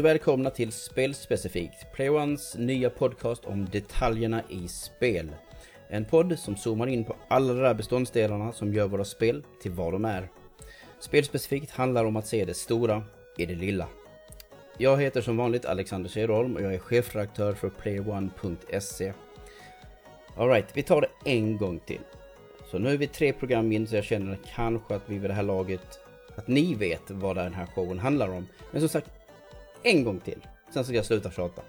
och välkomna till Spelspecifikt, Playones nya podcast om detaljerna i spel. En podd som zoomar in på alla de där beståndsdelarna som gör våra spel till vad de är. Spelspecifikt handlar om att se det stora i det lilla. Jag heter som vanligt Alexander Cederholm och jag är chefredaktör för PlayOne.se. Alright, vi tar det en gång till. Så nu är vi tre program in så jag känner kanske att vi vid det här laget, att ni vet vad den här showen handlar om. Men som sagt, en gång till. Sen ska jag sluta tjata.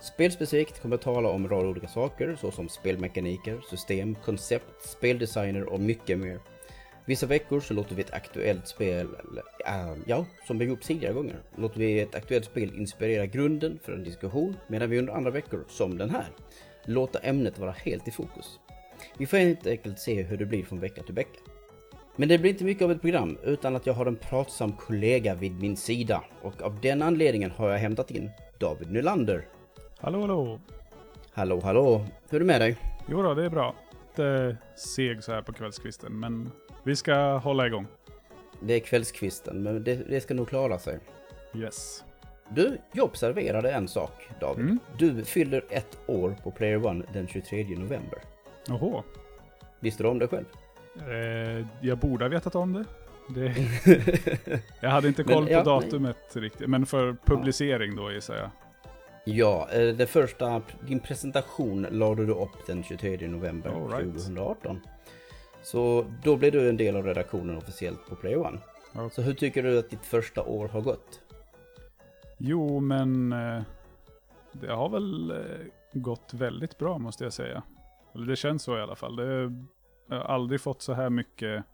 Spelspecifikt kommer jag tala om en rad olika saker såsom spelmekaniker, system, koncept, speldesigner och mycket mer. Vissa veckor så låter vi ett aktuellt spel, äh, ja, som vi gjort tidigare gånger, låter vi ett aktuellt spel inspirera grunden för en diskussion medan vi under andra veckor, som den här, låter ämnet vara helt i fokus. Vi får helt enkelt se hur det blir från vecka till vecka. Men det blir inte mycket av ett program utan att jag har en pratsam kollega vid min sida och av den anledningen har jag hämtat in David Nylander. Hallå hallå! Hallå hallå! Hur är det med dig? Jo då, det är bra. Lite seg så här på kvällskvisten, men vi ska hålla igång. Det är kvällskvisten, men det, det ska nog klara sig. Yes. Du, jag observerade en sak David. Mm. Du fyller ett år på Player One den 23 november. Oho. Visste du om det själv? Eh, jag borde ha vetat om det. det... jag hade inte koll Men, ja, på datumet riktigt, men för publicering då gissar jag. Ja, eh, det första, din presentation lade du upp den 23 november right. 2018. Så då blev du en del av redaktionen officiellt på Player One. Ja. Så hur tycker du att ditt första år har gått? Jo, men eh, det har väl eh, gått väldigt bra måste jag säga. Eller det känns så i alla fall. Det, jag har aldrig fått så här mycket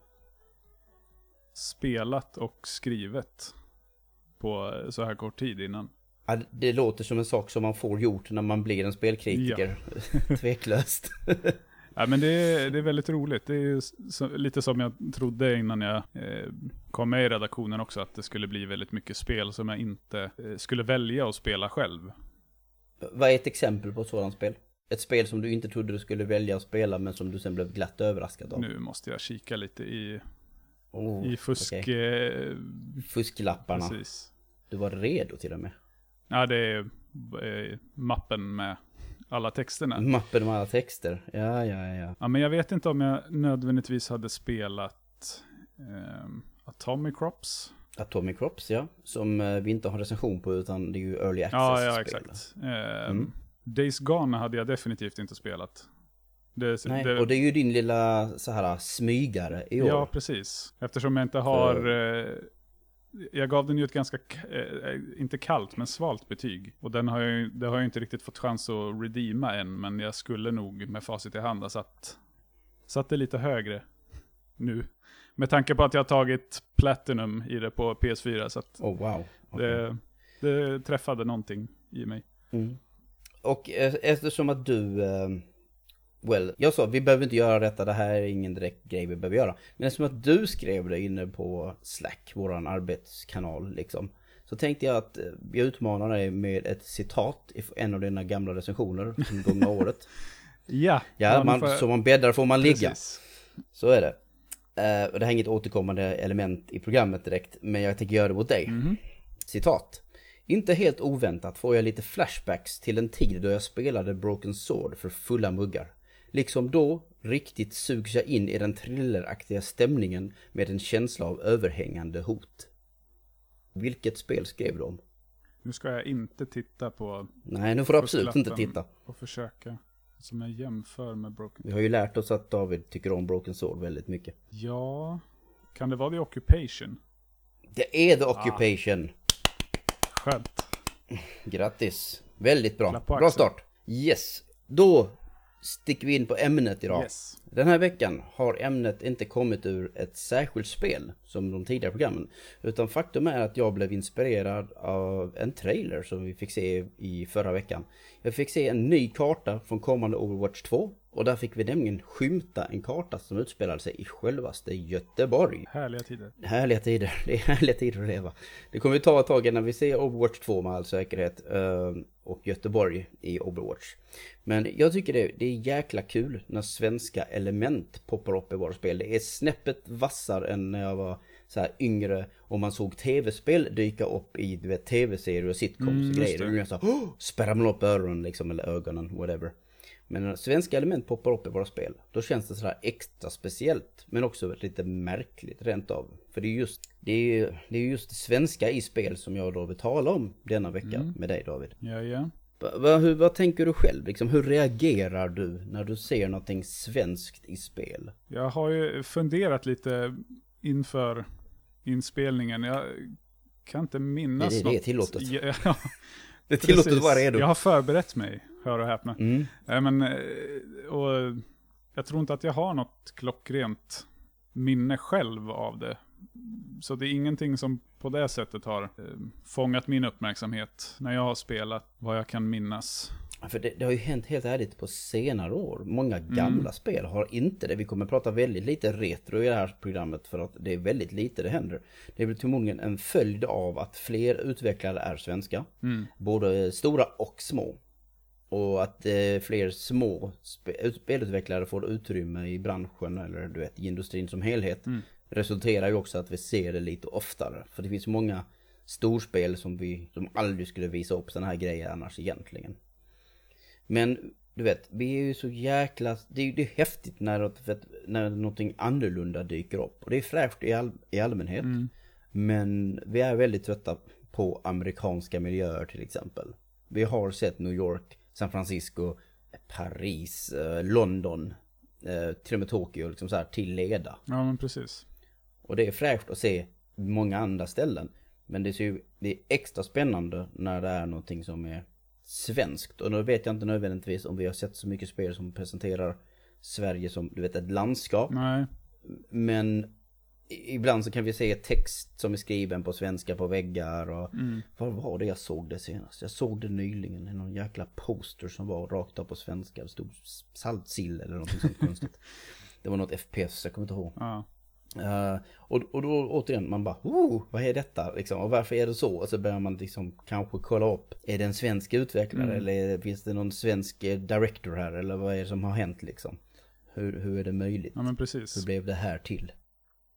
spelat och skrivet på så här kort tid innan. Ja, det låter som en sak som man får gjort när man blir en spelkritiker. Tveklöst. Ja, men det är, det är väldigt roligt. Det är så, lite som jag trodde innan jag eh, kom med i redaktionen också, att det skulle bli väldigt mycket spel som jag inte eh, skulle välja att spela själv. Vad är ett exempel på ett sådant spel? Ett spel som du inte trodde du skulle välja att spela men som du sen blev glatt överraskad av. Nu måste jag kika lite i, Oh, i fusk... okej. Eh, Fusklapparna. precis. Du var redo till och med. Ja, det är eh, mappen med alla texterna. Mappen med alla texter. Ja, ja, ja. Ja, men jag vet inte om jag nödvändigtvis hade spelat eh, Atomic Crops. Atomic Crops, ja. Som eh, vi inte har recension på utan det är ju Early Ja, ja Access-spel. exakt. Eh, Mm. Days Gone hade jag definitivt inte spelat. Det, Nej, det, och det är ju din lilla så här smygare i år. Ja, precis. Eftersom jag inte har... Eh, jag gav den ju ett ganska, k- eh, inte kallt, men svalt betyg. Och den har jag, det har jag inte riktigt fått chans att redeema än, men jag skulle nog med facit i hand ha satt, satt det lite högre nu. Med tanke på att jag har tagit Platinum i det på PS4, så att Oh wow. Okej. det, det träffade någonting i mig. Mm. Och eh, eftersom att du... Eh, well, jag sa vi behöver inte göra detta, det här är ingen direkt grej vi behöver göra. Men eftersom att du skrev det inne på Slack, våran arbetskanal liksom. Så tänkte jag att eh, jag utmanar dig med ett citat i en av dina gamla recensioner från gångna året. Ja, Ja, man, får som man bäddar får man ligga. precis. Så är det. Och det här är inget återkommande element i programmet direkt, men jag tänker göra det mot dig. Mhm. Citat. Inte helt oväntat får jag lite flashbacks till en tid då jag spelade Broken Sword för fulla muggar. Liksom då, riktigt sugs jag in i den thrilleraktiga stämningen med en känsla av överhängande hot. Vilket spel skrev om? Nu ska jag inte titta på Nej, nu får du absolut inte titta. och försöka. Som jag jämför med Broken Vi har ju lärt oss att David tycker om Broken Sword väldigt mycket. Ja, kan det vara The Occupation? Det är The Occupation! Skönt. Grattis! Väldigt bra. Bra start. Yes. Då sticker vi in på ämnet idag. Yes. Den här veckan har ämnet inte kommit ur ett särskilt spel som de tidigare programmen. Utan faktum är att jag blev inspirerad av en trailer som vi fick se i förra veckan. Jag fick se en ny karta från kommande Overwatch 2. Och där fick vi nämligen skymta en karta som utspelade sig i självaste Göteborg. Härliga tider. Härliga tider, det är härliga tider att leva. Det kommer ta ett tag innan vi ser Overwatch 2 med all säkerhet. eh, Och Göteborg i Overwatch. Men jag tycker det, det är jäkla kul när svenska element poppar upp i våra spel. Det är snäppet vassare än när jag var så här yngre och man såg tv-spel dyka upp i du vet tv-serier och sitcoms Mm, och just grejer. Och jag så oh, spärrar man upp öronen liksom eller ögonen, whatever. Men när svenska element poppar upp i våra spel, då känns det sådär extra speciellt. Men också lite märkligt rent av. För det är just det, är, ju- det är just det svenska i spel som jag då vill tala om denna vecka Mm. med dig David. Ja, ja. Va, hur, vad tänker du själv? Liksom, hur reagerar du när du ser någonting svenskt i spel? Jag har ju funderat lite inför inspelningen. Jag kan inte minnas Det- det är något. tillåtet. Ja, Det tillåter att precis. vara redo. Jag har förberett mig, hör och häpna. Mm. Men, och jag tror inte att jag har något klockrent minne själv av det. Så det är ingenting som på det sättet har eh, fångat min uppmärksamhet när jag har spelat, vad jag kan minnas. För det, det har ju hänt helt ärligt på senare år. Många Mm. gamla spel har inte det. Vi kommer prata väldigt lite retro i det här programmet för att det är väldigt lite det händer. Det är väl förmodligen en följd av att fler utvecklare är svenska. Mm. Både stora och små. Och att eh, fler små spe- ut- spelutvecklare får utrymme i branschen eller du vet i industrin som helhet. Mm. Resulterar ju också att vi ser det lite oftare. För det finns många storspel som vi som aldrig skulle visa upp sådana här grejer annars egentligen. Men du vet, vi är ju så jäkla... Det är ju det är häftigt när, att- när någonting annorlunda dyker upp. Och det är fräscht i, all, i allmänhet. Men vi är väldigt trötta på amerikanska miljöer till exempel. Vi har sett New York, San Francisco, Paris, eh, London, eh, till och med Tokyo liksom så här till leda. Ja, men precis. Och det är fräscht att se många andra ställen. Men det, ser ju, det är extra spännande när det är någonting som är svenskt. Och nu vet jag inte nödvändigtvis om vi har sett så mycket spel som presenterar Sverige som du vet ett landskap. Nej, Men ibland så kan vi se text som är skriven på svenska på väggar och Mm. Vad var det jag såg det senast? Jag såg det nyligen i någon jäkla poster som var rakt av på svenska. Det stod saltsill eller någonting sånt konstigt. Det var något FPS, jag kommer inte ihåg. ja. Eh, och, och då återigen, man bara oh, vad är detta? Liksom, och varför är det så? Och så börjar man liksom kanske kolla upp, är det en svensk utvecklare Mm. eller är finns det någon svensk eh, director här? Eller vad är det som har hänt liksom? Hur, hur är det möjligt? ja men Hur precis. blev det här till?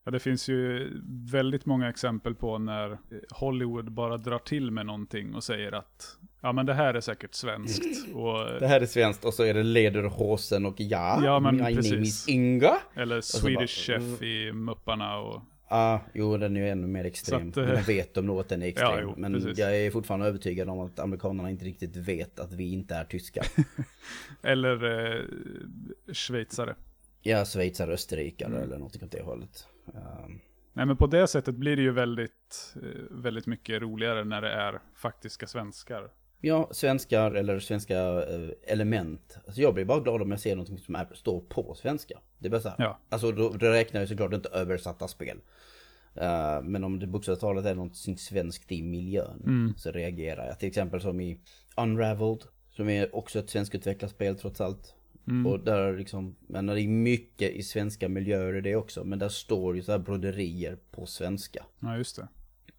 Ja, det finns ju väldigt många exempel på när Hollywood bara drar till med någonting och säger att ja men det här är säkert svenskt. Och, Det här är svenskt och så är det Lederhosen och ja, Ja, men my name precis. is Inga. eller Swedish bara- Chef i Mupparna och Ja, jo den är ju ännu mer extrem. Att, eh, jag vet om något den är extrem. Ja, jo, men precis. jag är fortfarande övertygad om att amerikanerna inte riktigt vet att vi inte är tyskar. eller eh, schweizare. ja, schweizare, österrikare Mm. eller någonting åt det hållet. Um, Nej men på det sättet blir det ju väldigt, eh, väldigt mycket roligare när det är faktiska svenskar. Ja, svenskar eller svenska eh, element. Alltså jag blir bara glad om jag ser någonting som är, står på svenska. Det är bara så här. Ja. Alltså då, då räknar jag såklart inte översatta spel. Eh, men om det bokstavligt talat är något svenskt i miljön Mm. så reagerar jag. Till exempel som i Unraveled. Som är också ett svenskutvecklat spel trots allt. Mm. Och där liksom, men det är mycket i svenska miljöer i det också. Men där står ju så här broderier på svenska. Ja just det.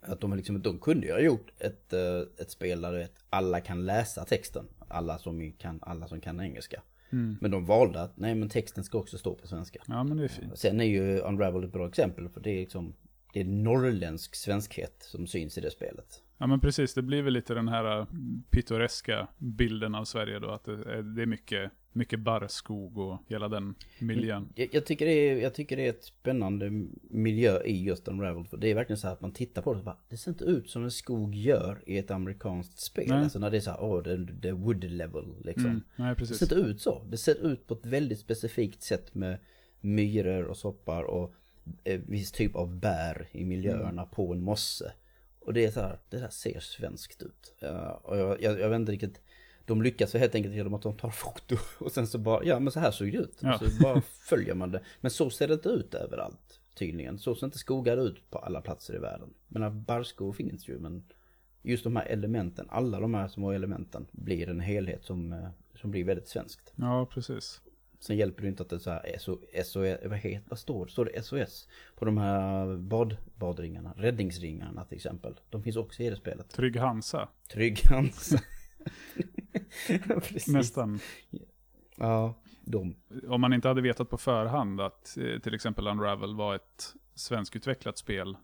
Att de, liksom, de kunde ju ha gjort ett, eh, ett spel där vet, alla kan läsa texten. Alla som kan, alla som kan engelska. Mm. Men de valde att, nej men texten ska också stå på svenska. Ja men det är fint. Sen är ju Unraveled ett bra exempel för det är liksom, det är norrländsk svenskhet som syns i det spelet. Ja men precis, det blir väl lite den här eh, pittoreska bilden av Sverige då. Att det är, det är mycket, mycket barrskog och hela den miljön. Jag, jag, tycker det är, jag tycker det är ett spännande miljö i just Unraveled. För det är verkligen så här att man tittar på det och bara, det ser inte ut som en skog gör i ett amerikanskt spel. Nej. Alltså när det är så här, åh det, det är wood level liksom. Mm. Nej Det precis. ser inte ut så. Det ser ut på ett väldigt specifikt sätt med myror och soppar och eh, viss typ av bär i miljöerna Mm. på en mosse. Och det är så här, det där ser svenskt ut. Ja, och jag, jag, jag vet inte riktigt, de lyckas helt enkelt genom att de tar foto och sen så bara, ja men så här såg det ut. Ja. Så bara följer man det. Men så ser det inte ut överallt tydligen. Så ser inte skogar ut på alla platser i världen. Men barrskog finns ju men just de här elementen, alla de här små elementen blir en helhet som, eh, som blir väldigt svenskt. Ja precis. Sen hjälper det inte att det är så här SO, SOS, vad, heter, vad står det? Står det SOS? På de här bad, badringarna, räddningsringarna till exempel. De finns också i det spelet. Trygg Hansa. Trygg Hansa. Nästan. Ja, de. Om man inte hade vetat på förhand att eh, till exempel Unravel var ett svenskutvecklat spel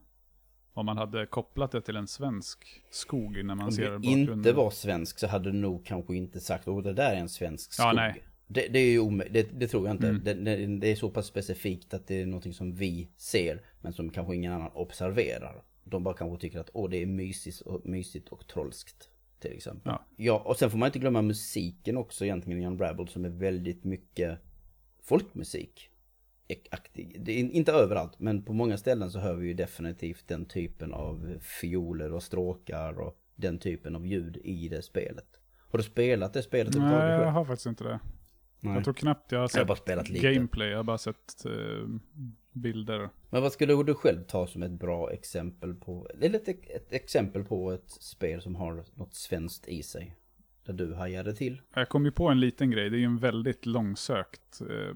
om man hade kopplat det till en svensk skog när man Om ser bakgrunden. inte var svensk så hade du nog kanske inte sagt att det där är en svensk skog. Ja, nej. Det, det är ju omö- det, det tror jag inte. Mm. Det, det, är så pass specifikt att det är någonting som vi ser men som kanske ingen annan observerar. De bara kanske tycker att åh det är mysigt och, mysigt och trollskt. Till exempel. Ja. ja, och sen får man inte glömma musiken också egentligen i Unraveled som är väldigt mycket folkmusik. Aktig. Det är inte överallt men på många ställen så hör vi ju definitivt den typen av fioler och stråkar och den typen av ljud i det spelet. Har du spelat det spelet Nej, jag har faktiskt inte det. Nej. Jag tror knappt jag har Jag har sett bara spelat lite. gameplay, jag har bara sett eh, bilder. Men vad skulle du själv ta som ett bra exempel på, eller ett, ett exempel på ett spel som har något svenskt i sig? Där du hajade till? Jag kom ju på en liten grej, det är ju en väldigt långsökt eh,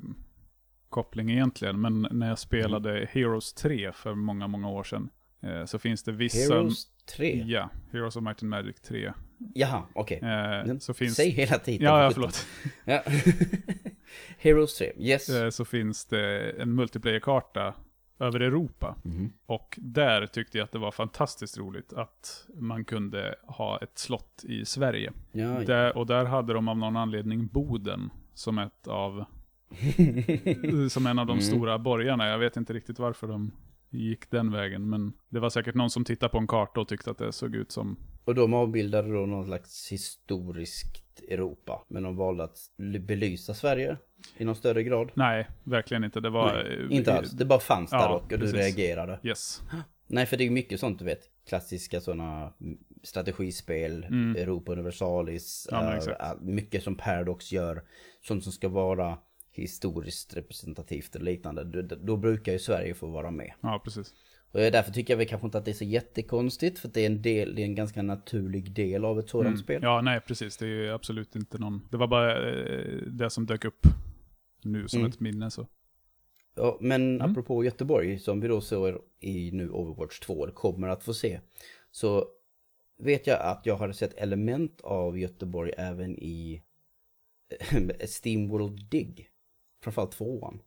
koppling egentligen. Men när jag spelade Mm. Heroes 3 för många, många år sedan. Eh, så finns det vissa... Heroes 3? Ja, Heroes of Might and Magic 3. Jaha, okej. Eh, så finns... Säg hela tiden. Ja, ja, förlåt. Ja. Heroes 3, yes. Eh, så finns det en multiplayer-karta över Europa. Mhm. Och där tyckte jag att det var fantastiskt roligt att man kunde ha ett slott i Sverige. Ja, Där, och där hade de av någon anledning Boden som ett av som en av de Mm. stora borgarna. Jag vet inte riktigt varför de gick den vägen. Men det var säkert någon som tittade på en karta och tyckte att det såg ut som... Och de avbildade då någon slags historiskt Europa. Men de valde att belysa Sverige i någon större grad. Nej, verkligen inte. Det var... Nej, eh, inte alls. Det bara fanns där Ja, och, och du reagerade. Yes. Nej, för det är mycket sånt du vet. Klassiska sådana strategispel, Mm. Europa Universalis. Ja, all- mycket som Paradox gör. Sånt som ska vara historiskt representativt eller liknande. Då, då brukar ju Sverige få vara med. Ja, precis. Och därför tycker jag väl kanske inte att det är så jättekonstigt. För det är en, del, det är en ganska naturlig del av ett sådant Mm. spel. Ja, nej, precis. Det är ju absolut inte någon... Det var bara eh, det som dök upp nu som Mm. ett minne så. Ja, men Mm. apropå Göteborg, som vi då såg i nu Overwatch 2, eller kommer att få se. Så vet jag att jag har sett element av Göteborg även i Steamworld Dig. Framförallt tvåan.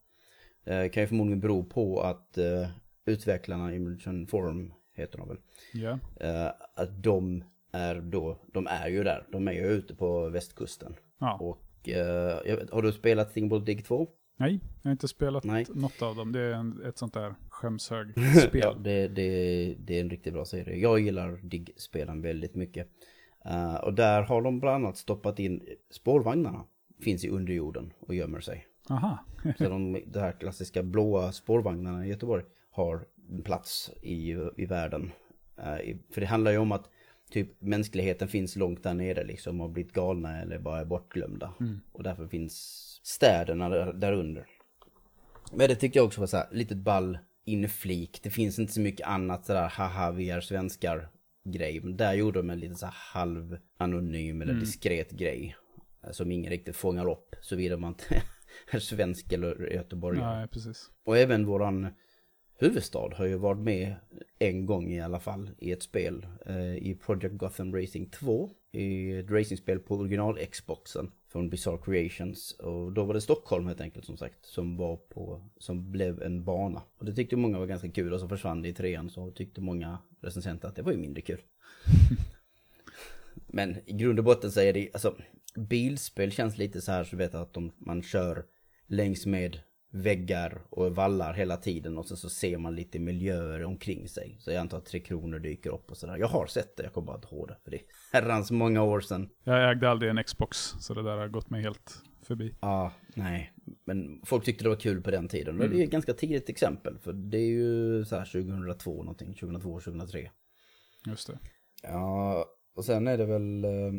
Eh, kan ju förmodligen bero på att eh, utvecklarna, Emergent Forum heter de väl. Ja. Eh, att de är då, de är ju där. De är ju ute på västkusten. ja. Och eh, vet, har du spelat Steamworld Dig 2? Nej, jag har inte spelat Nej. något av dem. Det är en, ett sånt där Ja, skämshög-spel. det, det, det är en riktigt bra serie. Jag gillar Dig-spelen väldigt mycket. Eh, och där har de bland annat stoppat in spårvagnarna. Finns i underjorden och gömmer sig. Aha. Så de, de här klassiska blåa spårvagnarna i Göteborg har plats i, i världen. Eh, för det handlar ju om att typ mänskligheten finns långt där nere liksom och har blivit galna eller bara är bortglömda. Och därför finns städerna där, där under. Men det tyckte jag också var så här, litet ball inflik. Det finns inte så mycket annat sådär, haha vi är svenskar grej. Men där gjorde de en lite så här halv anonym eller diskret grej. eh, Som ingen riktigt fångar upp, såvida man inte är svensk eller göteborgare. Precis. Och även våran huvudstad har ju varit med en gång i alla fall i ett spel. Eh, I Project Gotham Racing 2. I ett racingspel på original Xboxen. Från Bizarre Creations. Och då var det Stockholm helt enkelt som sagt. Som var på, som blev en bana. Och det tyckte många var ganska kul. Och så försvann det i trean. Så tyckte många recensenter att det var ju mindre kul. Men i grund och botten så är det, alltså bilspel känns lite så här så vet att de, man kör längs med väggar och vallar hela tiden och sen så ser man lite miljöer omkring sig. Så jag antar att Tre Kronor dyker upp och sådär. Jag har sett det, jag kommer bara inte ihåg det. För det är herrans många år sedan. Jag ägde aldrig en Xbox, så det där har gått mig helt förbi. Ja, nej. Men folk tyckte det var kul på den tiden. Mm. det är ett ganska tidigt exempel. För det är ju så här 2002 någonting, 2002, 2003. Just det. Ja, och sen är det väl, eh,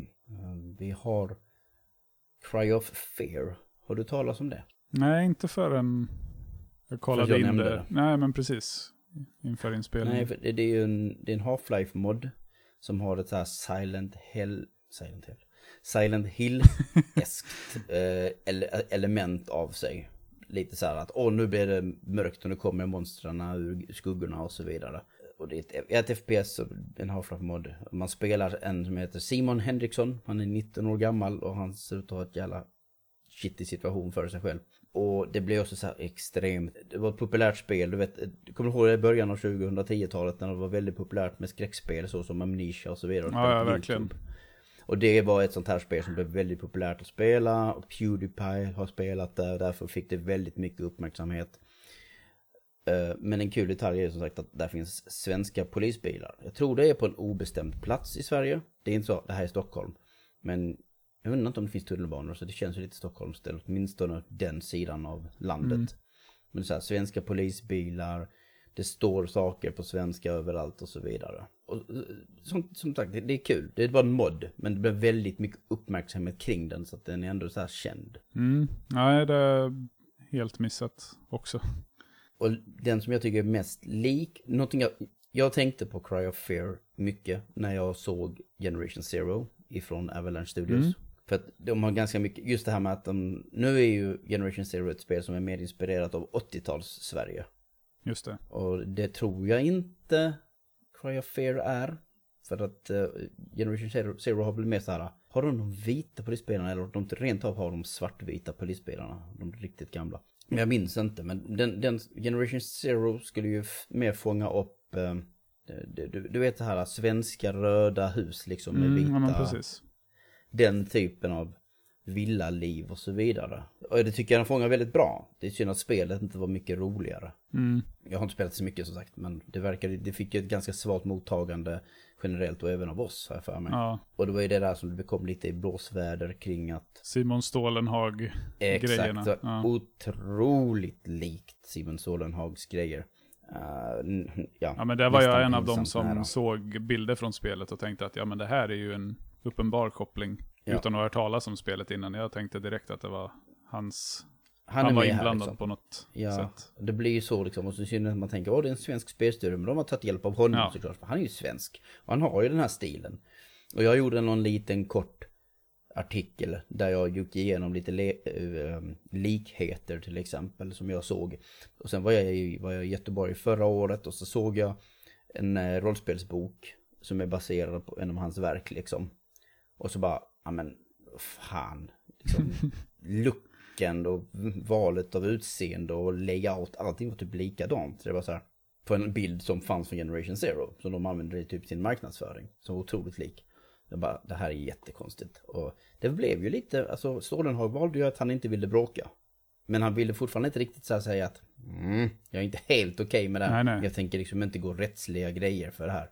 vi har Cry of Fear. Har du talat om det? Nej, inte förrän jag kollade jag in det. det. Nej, men precis. Inför inspelningen. Nej, för det, det är ju en, en Half-Life-mod som har ett så här Silent Hell, Silent Hell, Silent Hill-eskt eh, ele, element av sig. Lite så här att åh nu blir det mörkt och nu kommer monstren ur skuggorna och så vidare. Och det är ett, ett FPS, och en Half-Life-mod. Man spelar en som heter Simon Henriksson. Han är 19 år gammal och han ser ut att ha ett jävla shitty situation för sig själv. Och det blev också så här extremt, det var ett populärt spel, du vet, du kommer ihåg det i början av 2010-talet när det var väldigt populärt med skräckspel så som Amnesia och så vidare. Ja, ja verkligen. Och det var ett sånt här spel som blev väldigt populärt att spela. Och Pewdiepie har spelat där, därför fick det väldigt mycket uppmärksamhet. Eh, men en kul detalj är som sagt att där finns svenska polisbilar. Jag tror det är på en obestämd plats i Sverige. Det är inte så, det här är Stockholm. Men jag undrar inte om det finns tunnelbanor så det känns ju lite Stockholmskt. Åtminstone den sidan av landet. Mm. Men så här, svenska polisbilar. Det står saker på svenska överallt och så vidare. Och, eh, som, som sagt, det, det, är kul. Det var en mod. Men det blev väldigt mycket uppmärksamhet kring den så att den är ändå så här känd. Mm. Nej, det är helt missat också. Och den som jag tycker är mest lik, någonting jag, jag tänkte på Cry of Fear mycket när jag såg Generation Zero ifrån Avalanche Studios. Mm. För att de har ganska mycket, just det här med att de, nu är ju Generation Zero ett spel som är mer inspirerat av 80-tals Sverige. Just det. Och det tror jag inte Cry of Fear är. För att uh, Generation Zero, Zero har blivit mer så här, har de de vita polisbilarna eller de rent av har de svartvita polisbilarna? De riktigt gamla. Jag minns inte, men den, den Generation Zero skulle ju mer fånga upp, eh, du, du, vet det här svenska röda hus liksom med vita. Mm, ja, precis. Den typen av villaliv och så vidare. Och det tycker jag den fångar väldigt bra. Det är synd att spelet inte var mycket roligare. Mm. Jag har inte spelat så mycket som sagt, men det verkade, det fick ju ett ganska svagt mottagande generellt och även av oss här för mig. Ja. Och det var ju det där som det kom lite i blåsväder kring att... Simon Stålenhag-grejerna. Exakt, ja. otroligt likt Simon Stålenhags grejer. Uh, ja, ja, men det var jag en av dem som nära. såg bilder från spelet och tänkte att ja men det här är ju en uppenbar koppling. Ja. Utan att ha hört talas om spelet innan. Jag tänkte direkt att det var hans han, han var inblandad liksom. på något ja, sätt. Det blir ju så liksom. Och så syns man tänker, åh det är en svensk spelstudio. Men de har tagit hjälp av honom ja. såklart. För han är ju svensk. Och han har ju den här stilen. Och jag gjorde någon liten kort artikel där jag gick igenom lite uh, likheter till exempel som jag såg. Och sen var jag, i, var jag i Göteborg förra året och så såg jag en uh, rollspelsbok som är baserad på en av hans verk liksom. Och så bara, ja men fan. Liksom, look blicken och valet av utseende och layout, allting var typ likadant. Det var så här, på en bild som fanns från Generation Zero, som de använde i typ sin marknadsföring, som var otroligt lik. Jag bara, det här är jättekonstigt. Och det blev ju lite, alltså Stålenhag valde ju att han inte ville bråka. Men han ville fortfarande inte riktigt så säga att mm, jag är inte helt okej okay med det här. Nej, nej. Jag tänker liksom inte gå rättsliga grejer för det här.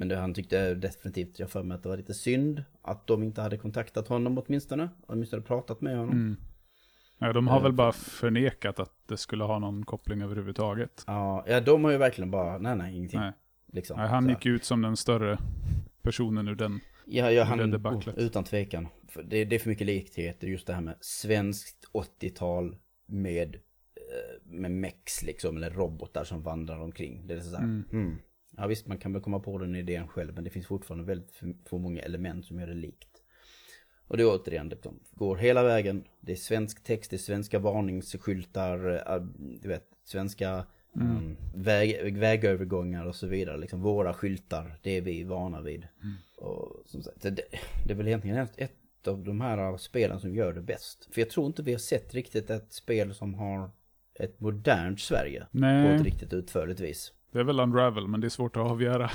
Men det, han tyckte definitivt, jag för mig att det var lite synd att de inte hade kontaktat honom åtminstone. Åtminstone pratat med honom. Mm. Ja, de har eh, väl bara förnekat att det skulle ha någon koppling överhuvudtaget. Ja, ja de har ju verkligen bara, nej nej, ingenting. Nej. Liksom, nej, han så. gick ut som den större personen ur den Ja, ja han, oh, utan tvekan. För det, det, är för mycket likheter, just det här med svenskt 80-tal med, eh, med mex liksom, eller robotar som vandrar omkring. Det är så här, mm. Mm. Ja visst, man kan väl komma på den idén själv, men det finns fortfarande väldigt för, många element som gör det likt. Och det är återigen, det går hela vägen. Det är svensk text, det är svenska varningsskyltar, äh, du vet, svenska mm. um, väg, vägövergångar och så vidare. Liksom våra skyltar, det är vi vana vid. Mm. Och som sagt, det, det är väl egentligen ett, ett av de här spelen som gör det bäst. För jag tror inte vi har sett riktigt ett spel som har ett modernt Sverige Nej. på ett riktigt utförligt vis. Det är väl Unravel, men det är svårt att avgöra.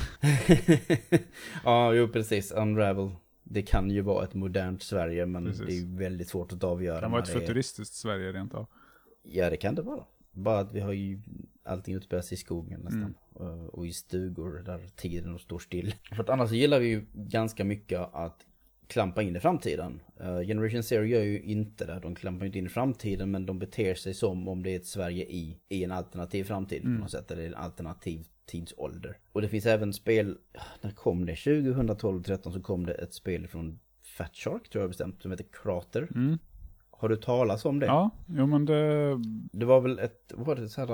ja, jo precis. Unravel det kan ju vara ett modernt Sverige men Precis. det är väldigt svårt att avgöra. Det kan vara ett futuristiskt är... Sverige rent av. Ja det kan det vara. Bara att vi har ju allting utspelas i skogen nästan. Mm. Och i stugor där tiden står still. För att annars gillar vi ju ganska mycket att klampa in i framtiden. Uh, Generation Zero gör ju inte det. De klampar inte in i framtiden men de beter sig som om det är ett Sverige i, i en alternativ framtid mm. på något sätt. Eller en alternativ tidsålder. Och det finns även spel, när kom det? 2012-13 så kom det ett spel från Fat Shark tror jag bestämt, som heter Krater. Mm. Har du talat om det? Ja, jo men det... Det var väl ett, var det så här,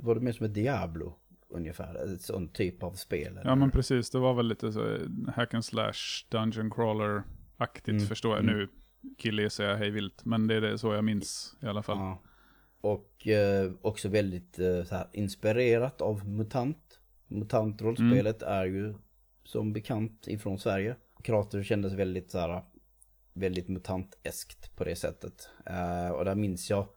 var det mer som ett Diablo? Ungefär, ett sån typ av spel. Eller? Ja men precis, det var väl lite så hack and slash, dungeon crawler-aktigt mm. förstår jag mm. nu. Killgissar jag hej vilt, men det är det så jag minns i alla fall. Ja. Och eh, också väldigt eh, så här, inspirerat av MUTANT. MUTANT-rollspelet mm. är ju som bekant ifrån Sverige. Krater kändes väldigt så här väldigt mutanteskt på det sättet. Uh, och där minns jag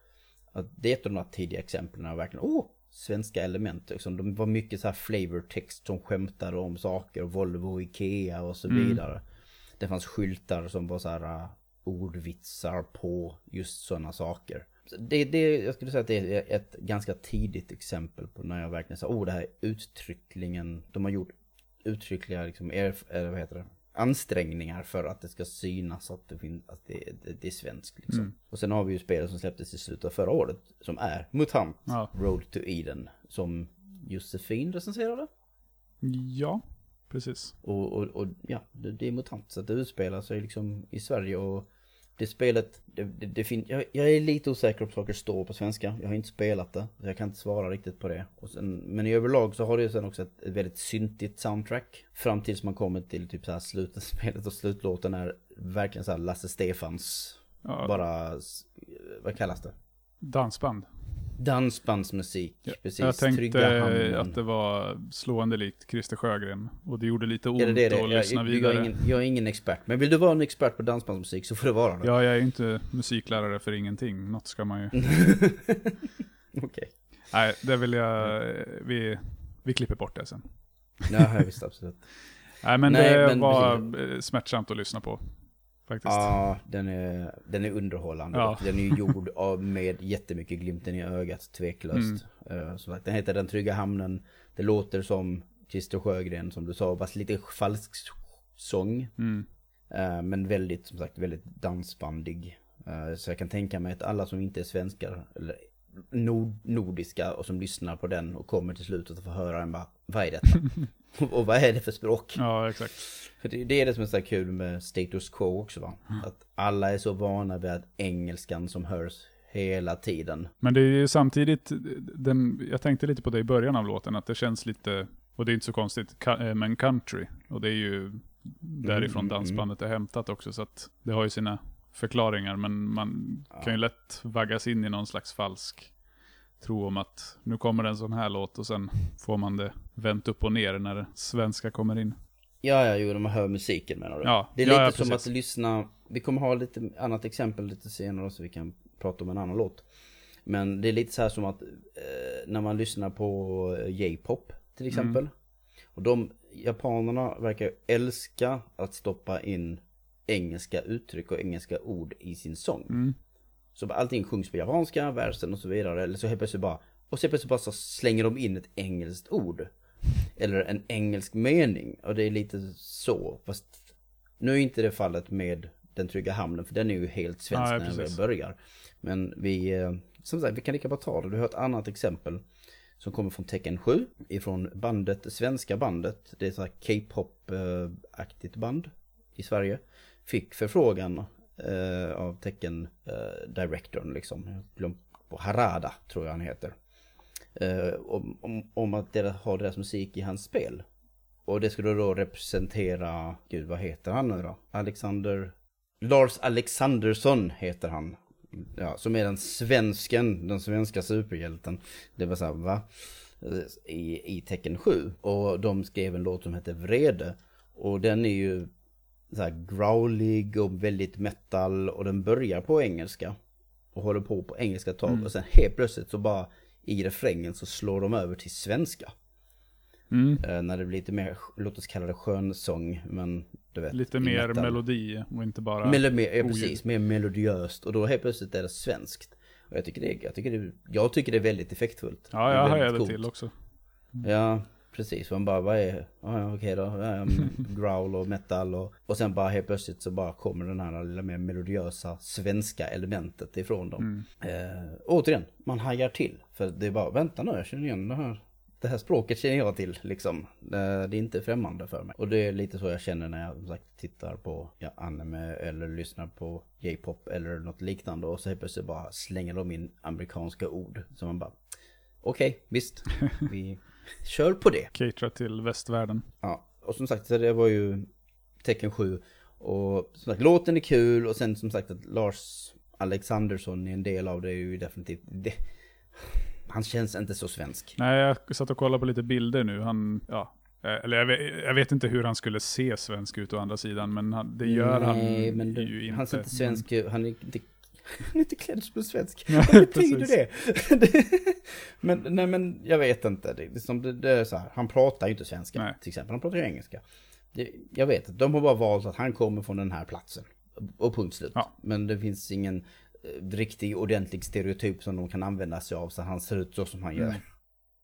att det är ett av de här tidiga exemplen när verkligen, åh, oh, svenska element. Liksom. De var mycket så här flavor text som skämtade om saker, Volvo, Ikea och så mm. vidare. Det fanns skyltar som var så här uh, ordvitsar på just sådana saker. Det, det, jag skulle säga att det är ett ganska tidigt exempel på när jag verkligen sa, oh det här är uttrycklingen, de har gjort uttryckliga liksom, er, vad heter det? Ansträngningar för att det ska synas att det, att det, det, det är svenskt. Liksom. Mm. Och sen har vi ju spelet som släpptes i slutet av förra året som är MUTANT ja. Road to Eden som Josefin recenserade. Ja, precis. Och, och, och ja, det, det är MUTANT så att det utspelar sig liksom i Sverige och det spelet, det, det, det fin- jag, jag, är lite osäker på saker står på svenska. Jag har inte spelat det, så jag kan inte svara riktigt på det. Sen, men i överlag så har det ju sen också ett, ett väldigt syntigt soundtrack. Fram tills man kommer till typ så här slutet spelet och slutlåten är verkligen så Lasse Stefans, ja. bara, vad kallas det? Dansband. Dansbandsmusik, ja, precis. Jag tänkte att det var slående likt Christer Sjögren. Och det gjorde lite ont det det det? att lyssna jag, vidare. Jag är, ingen, jag är, ingen, expert. Men vill du vara en expert på dansbandsmusik så får du vara det. Ja, jag är inte musiklärare för ingenting. Något ska man ju... Okej. Okay. Nej, det vill jag... Vi, vi klipper bort det sen. Nej, visst absolut. Nej, men Nej, det men var smärtsamt att lyssna på faktiskt. Ja, den är, den är underhållande. Ja. Den är gjord av, med jättemycket glimten i ögat, tveklöst. Mm. Som sagt, den heter Den trygga hamnen. Det låter som Christer Sjögren, som du sa, fast lite falsk sång. Mm. Uh, men väldigt, som sagt, väldigt dansbandig. Uh, så jag kan tänka mig att alla som inte är svenskar, eller nord nordiska och som lyssnar på den och kommer till slutet och får höra den bara, vad är detta? och vad är det för språk? Ja, exakt. För det, det är det som är så kul med status quo också va? Mm. Att alla är så vana vid att engelskan som hörs hela tiden. Men det är ju samtidigt, den, jag tänkte lite på det i början av låten, att det känns lite, och det är inte så konstigt, eh, men country. Och det är ju därifrån mm, mm, dansbandet är hämtat också, så att det har ju sina förklaringar, men man kan ju lätt vaggas in i någon slags falsk tro om att nu kommer en sån här låt och sen får man det vänt upp och ner när svenska kommer in. Ja, ja, jo, de hör musiken menar du? Ja, det är ja, lite ja, som att lyssna, vi kommer ha lite annat exempel lite senare så vi kan prata om en annan låt. Men det är lite så här som att eh, när man lyssnar på J-pop till mm. exempel. Mm. Och de japanerna verkar älska att stoppa in engelska uttryck och engelska ord i sin sång. Mm. Så allting sjungs på japanska, versen och så vidare. Eller så helt plötsligt bara, och så plötsligt bara så slänger de in ett engelskt ord. Eller en engelsk mening. Och det är lite så. Fast nu är inte det fallet med Den trygga hamnen. För den är ju helt svensk ja, när den börjar. Men vi, eh, som sagt, vi kan lika bra ta det. Du har ett annat exempel. Som kommer från Tecken 7. Ifrån bandet, svenska bandet. Det är så här K-pop-aktigt band i Sverige. Fick förfrågan eh, av tecken-directorn eh, liksom. På Harada tror jag han heter. Eh, om, om, om att det, ha deras musik i hans spel. Och det skulle då representera, gud vad heter han nu då? Alexander... Lars Alexandersson heter han. Ja, som är den svensken, den svenska superhjälten. Det var såhär, va? Eh, I, I tecken 7. Och de skrev en låt som heter Vrede. Och den är ju så här growlig och väldigt metal och den börjar på engelska. Och håller på på engelska ett tag mm. och sen helt plötsligt så bara i refrängen så slår de över till svenska. Mm. Eh, när det blir lite mer, låt oss kalla det skönsång, men du vet. Lite mer metal. melodi och inte bara Melo mer, Ja precis, mer melodiöst och då helt plötsligt är det svenskt. Och jag tycker det, jag tycker det, jag tycker det är väldigt effektfullt. Ja, jag hajar det till också. Mm. Ja, Precis, man bara vad är, ja okej då, um, growl och metal och, och sen bara helt plötsligt så bara kommer den här lilla mer melodiösa svenska elementet ifrån dem. Mm. Eh, återigen, man hajar till. För det är bara, vänta nu, jag känner igen det här. Det här språket känner jag till liksom. Det, det är inte främmande för mig. Och det är lite så jag känner när jag sagt, tittar på ja, anime eller lyssnar på J-pop eller något liknande. Och så helt plötsligt bara slänger de in amerikanska ord. Så man bara, okej, okay, visst. Vi kör på det. Catera till västvärlden. Ja, och som sagt, det var ju tecken 7. Och som sagt, låten är kul och sen som sagt att Lars Alexandersson är en del av det är ju definitivt... Det, han känns inte så svensk. Nej, jag satt och kollade på lite bilder nu. Han, ja, Eller jag vet, jag vet inte hur han skulle se svensk ut å andra sidan, men han, det gör Nej, han men det, ju inte. Han ser inte svensk ut, han är inte, han är inte klädd som en svensk. Nej, Vad betyder det? men, nej men jag vet inte. Det, är som det, det är så här, han pratar ju inte svenska Nej. till exempel. Han pratar ju engelska. Det, jag vet inte, de har bara valt att han kommer från den här platsen. Och punkt slut. Ja. Men det finns ingen eh, riktig ordentlig stereotyp som de kan använda sig av så han ser ut så som han gör. Mm.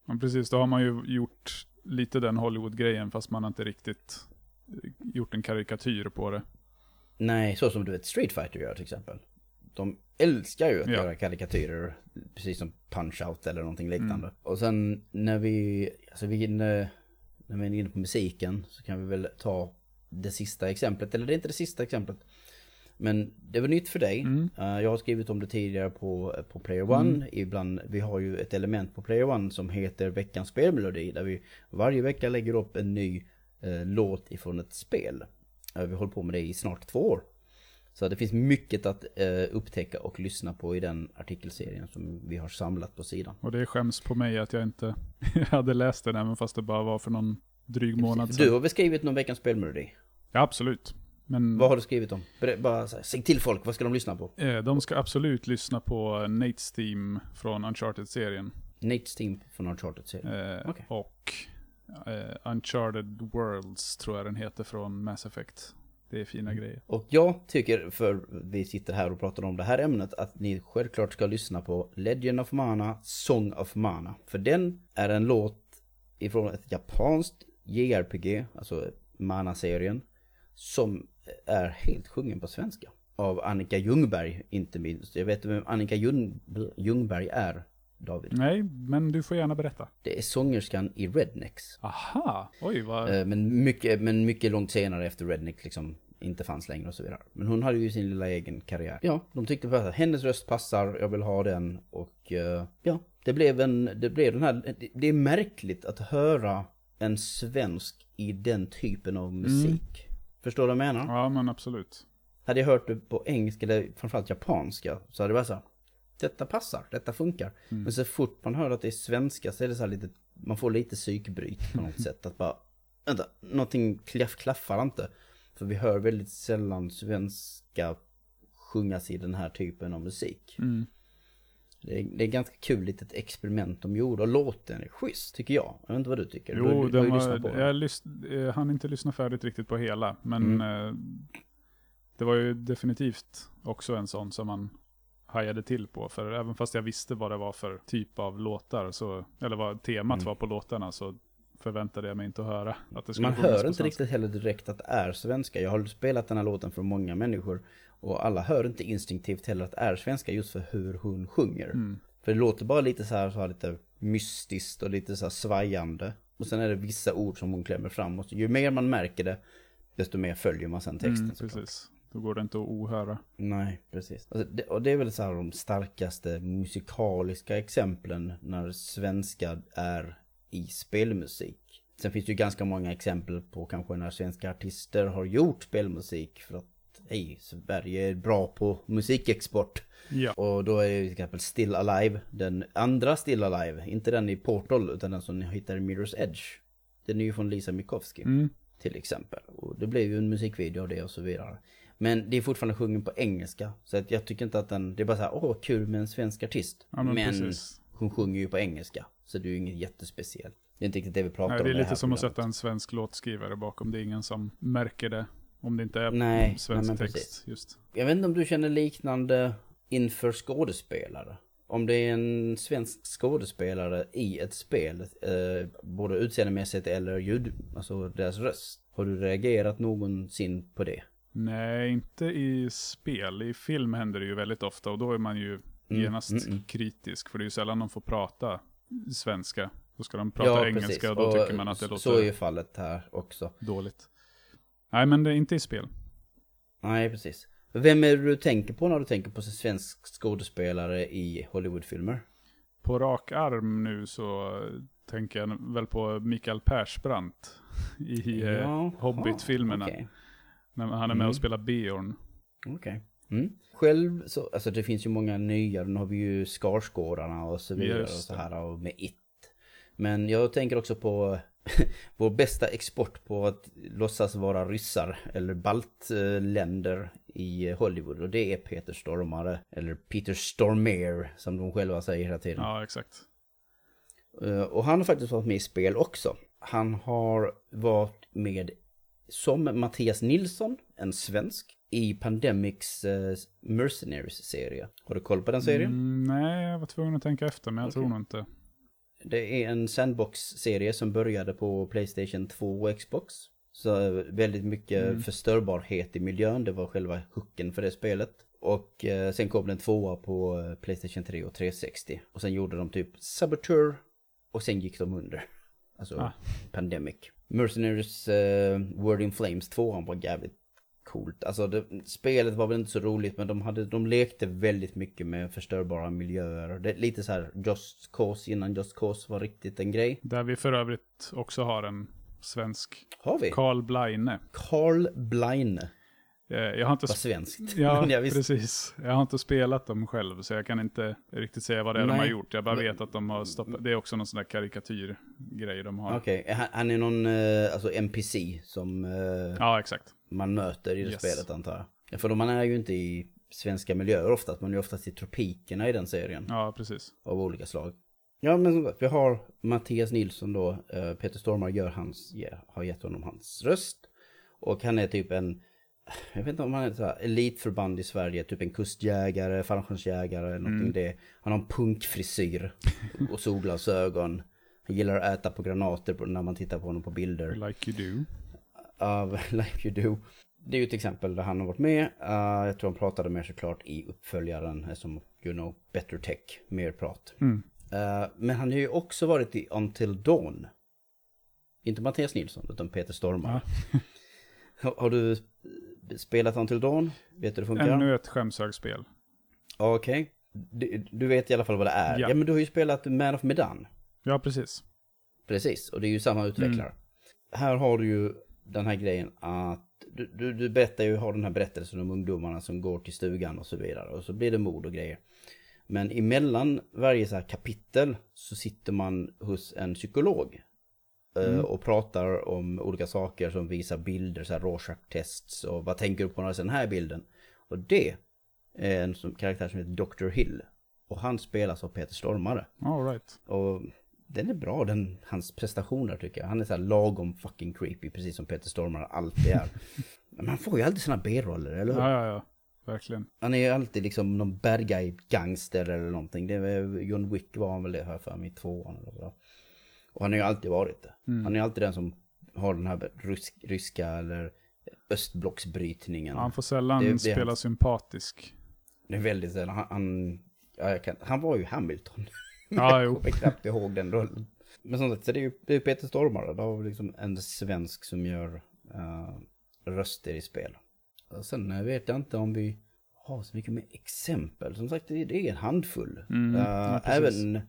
Ja, precis, då har man ju gjort lite den Hollywood-grejen, fast man har inte riktigt eh, gjort en karikatyr på det. Nej, så som du vet Street Fighter gör till exempel. De älskar ju att Ja. göra karikatyrer, precis som Punch-Out eller någonting liknande. Mm. Och sen när vi, alltså vi, när, när vi är inne på musiken så kan vi väl ta det sista exemplet, eller det är inte det sista exemplet. Men det var nytt för dig. Mm. Eh, jag har skrivit om det tidigare på, på Player One. Mm. Ibland, vi har ju ett element på Player One som heter veckans spelmelodi. Där vi varje vecka lägger upp en ny eh, låt ifrån ett spel. Eh, vi håller på med det i snart två år. Så det finns mycket att eh, upptäcka och lyssna på i den artikelserien som vi har samlat på sidan. Och det skäms på mig att jag inte hade läst den, även fast det bara var för någon dryg månad Du sedan. har väl skrivit någon veckans spelmelodi? Ja, absolut. Men Vad har du skrivit om? Bara här, säg till folk, vad ska de lyssna på? eh, de ska absolut lyssna på Nates Team från Uncharted-serien. Nate's Team från Uncharted-serien. Eh, Okej. Och eh, Uncharted Worlds tror jag den heter från Mass Effect. Det är fina grejer. Och jag tycker, för vi sitter här och pratar om det här ämnet, att ni självklart ska lyssna på Legend of Mana, Song of Mana. För den är en låt ifrån ett japanskt JRPG, alltså Mana-serien, som är helt sjungen på svenska. Av Annika Ljungberg, inte minst. Jag vet inte vem Annika Ljung, Ljungberg är, David. Nej, men du får gärna berätta. Det är sångerskan i Rednecks. Aha, oj vad... Eh, Men mycket, men mycket långt senare efter Redneck liksom inte fanns längre och så vidare. Men hon hade ju sin lilla egen karriär. Ja, de tyckte bara att hennes röst passar, jag vill ha den. Och eh, ja, det blev en, det blev den här, det- är märkligt att höra en svensk i den typen av musik. Förstår du vad jag menar? Ja, men absolut. Hade jag hört det på engelska eller framförallt japanska så hade det varit så här, Detta passar, detta funkar. Men så fort man hör att det är svenska så är det så här lite, man får lite psykbryt på något sätt. Att bara, vänta, någonting klaff, klaffar inte. För vi hör väldigt sällan svenska sjungas i den här typen av musik. Mm. Det är, det är ganska kul litet experiment de gjorde och låten är schysst tycker jag. Jag vet inte vad du tycker. Jo, du, du har på jag lys- eh, hann inte lyssna färdigt riktigt på hela, men Mm. eh, det var ju definitivt också en sån som man hajade till på. För även fast jag visste vad det var för typ av låtar, så, eller vad temat Mm. var på låtarna, så förväntade jag mig inte att höra att det skulle Man hör inte riktigt heller direkt att det är svenska. Jag har spelat den här låten för många människor. Och alla hör inte instinktivt heller att det är svenska just för hur hon sjunger. Mm. För det låter bara lite så här, så här lite mystiskt och lite så här svajande. Och sen är det vissa ord som hon klämmer fram. Och så, ju mer man märker det, desto mer följer man sen texten. Mm, precis. Då går det inte att ohöra. Nej, precis. Alltså, det, och det är väl så här de starkaste musikaliska exemplen när svenska är i spelmusik. Sen finns det ju ganska många exempel på kanske när svenska artister har gjort spelmusik för att Hej, Sverige är bra på musikexport. Ja. Och då är det till exempel Still Alive, den andra Still Alive, inte den i Portal utan den som ni hittar i Mirror's Edge. Den är ju från Lisa Mikowski Mm. till exempel. Och det blev ju en musikvideo av det och så vidare. Men det är fortfarande sjungen på engelska. Så att jag tycker inte att den, det är bara så här, åh kul med en svensk artist. Ja, men precis. hon sjunger ju på engelska. Så det är ju inget jättespeciellt. Det är inte riktigt det vi pratar Nej, om det är lite här som att programmet. sätta en svensk låtskrivare bakom. Det är ingen som märker det. Om det inte är Nej, svensk nej, men text. precis. Just. Jag vet inte om du känner liknande inför skådespelare. Om det är en svensk skådespelare i ett spel, eh, både utseendemässigt eller ljud, alltså deras röst. Har du reagerat någonsin på det? Nej, inte i spel. I film händer det ju väldigt ofta och då är man ju Mm, genast mm, mm. kritisk. För det är ju sällan de får prata svenska. Då ska de prata engelska och då tycker man att det låter Så är ju fallet här också. dåligt. Nej, men det är inte i spel. Nej, precis. Vem är det du tänker på när du tänker på svensk skådespelare i Hollywoodfilmer? På rak arm nu så tänker jag väl på Mikael Persbrandt i eh, Jaha, Hobbit-filmerna. Okej. När han är med Mm. och spelar Beorn. Okej. Mm. Själv så, alltså det finns ju många nya, nu har vi ju Skarsgårdarna och så vidare och så här och med It. Men jag tänker också på vår bästa export på att låtsas vara ryssar eller baltländer i Hollywood. Och det är Peter Stormare, eller Peter Stormare som de själva säger hela tiden. Ja, exakt. Eh, Och han har faktiskt varit med i spel också. Han har varit med som Mattias Nilsson, en svensk, i Pandemics eh, Mercenaries-serie. Har du koll på den serien? Mm, nej, jag var tvungen att tänka efter, men jag Okej. tror nog inte. Det är en sandbox-serie som började på Playstation 2 och Xbox. Så eh, väldigt mycket Mm. förstörbarhet i miljön, det var själva hooken för det spelet. Och eh, sen kom den tvåa på eh, Playstation 3 och 360. Och sen gjorde de typ Saboteur och sen gick de under. Alltså Ah. Pandemic. Mercenaries eh, Word in Flames 2 var jävligt coolt. Alltså det, spelet var väl inte så roligt men de, hade, de lekte väldigt mycket med förstörbara miljöer. Det är lite så här Just Cause innan Just Cause var riktigt en grej. Där vi för övrigt också har en svensk, Har vi? Carl Blaine. Carl Blaine. Eh, Jag har inte... Vad svenskt. Ja, jag precis. Jag har inte spelat dem själv, så jag kan inte riktigt säga vad det är de har Nej. gjort. Jag bara vet att de har stoppat, det är också någon sån där karikatyrgrej de har. Okej, han, han är någon eh, alltså NPC som eh, Ja, exakt. man möter i det Yes. spelet antar jag. Ja, för man är ju inte i svenska miljöer oftast, man är ju oftast i tropikerna i den serien. Ja, precis. av olika slag. Ja men som sagt, vi har Mattias Nilsson då, Peter Stormare gör hans, har gett honom hans röst. Och han är typ en, jag vet inte om han är så här elitförband i Sverige, typ en kustjägare, fallskärmsjägare eller någonting Mm. det. Han har en punkfrisyr och solglasögon. Han gillar att äta på granater när man tittar på honom på bilder Like you do. av Like You Do. Det är ju ett exempel där han har varit med. Eh, jag tror han pratade mer såklart i uppföljaren som You know, Better Tech, mer prat. Mm. Eh, men han har ju också varit i Until Dawn. Inte Mattias Nilsson, utan Peter Stormare. har, har du spelat Until Dawn? Vet du hur det funkar? Ännu ett skämshögspel. Ja, Okej. Du, du vet i alla fall vad det är. Ja. Ja. men du har ju spelat Man of Medan. Ja, precis. Precis, och det är ju samma utvecklare. Mm. Här har du ju den här grejen att du, du, du berättar ju, har den här berättelsen om ungdomarna som går till stugan och så vidare. Och så blir det mord och grejer. Men emellan varje så här kapitel så sitter man hos en psykolog. Eh, Mm. Och pratar om olika saker som visar bilder, så här Rorschach-tests och vad tänker du på när du ser den här bilden? Och det är en som, karaktär som heter Dr. Hill. Och han spelas av Peter Stormare. All right. Och den är bra, den, hans prestationer tycker jag. Han är så här lagom fucking creepy, precis som Peter Stormare alltid är. Men man får ju alltid såna B-roller, eller hur? Ja, ja, ja. Verkligen. Han är ju alltid liksom någon bad guy gangster eller någonting. Det är, John Wick var han väl det här för mig, i tvåan eller vad. Och han har ju alltid varit det. Mm. Han är alltid den som har den här rysk, ryska eller östblocksbrytningen. Han får sällan Det- det spela hans- sympatisk. Det är väldigt sällan. Han, han, ja, kan, han var ju Hamilton. Ja, jag kommer knappt ihåg den rollen. Men som sagt, så det är ju det är Peter Stormare. Det har liksom en svensk som gör eh, röster i spel. Och sen eh, vet jag inte om vi har så mycket mer exempel. Som sagt, det, är en handfull. Mm, Eh, ja, även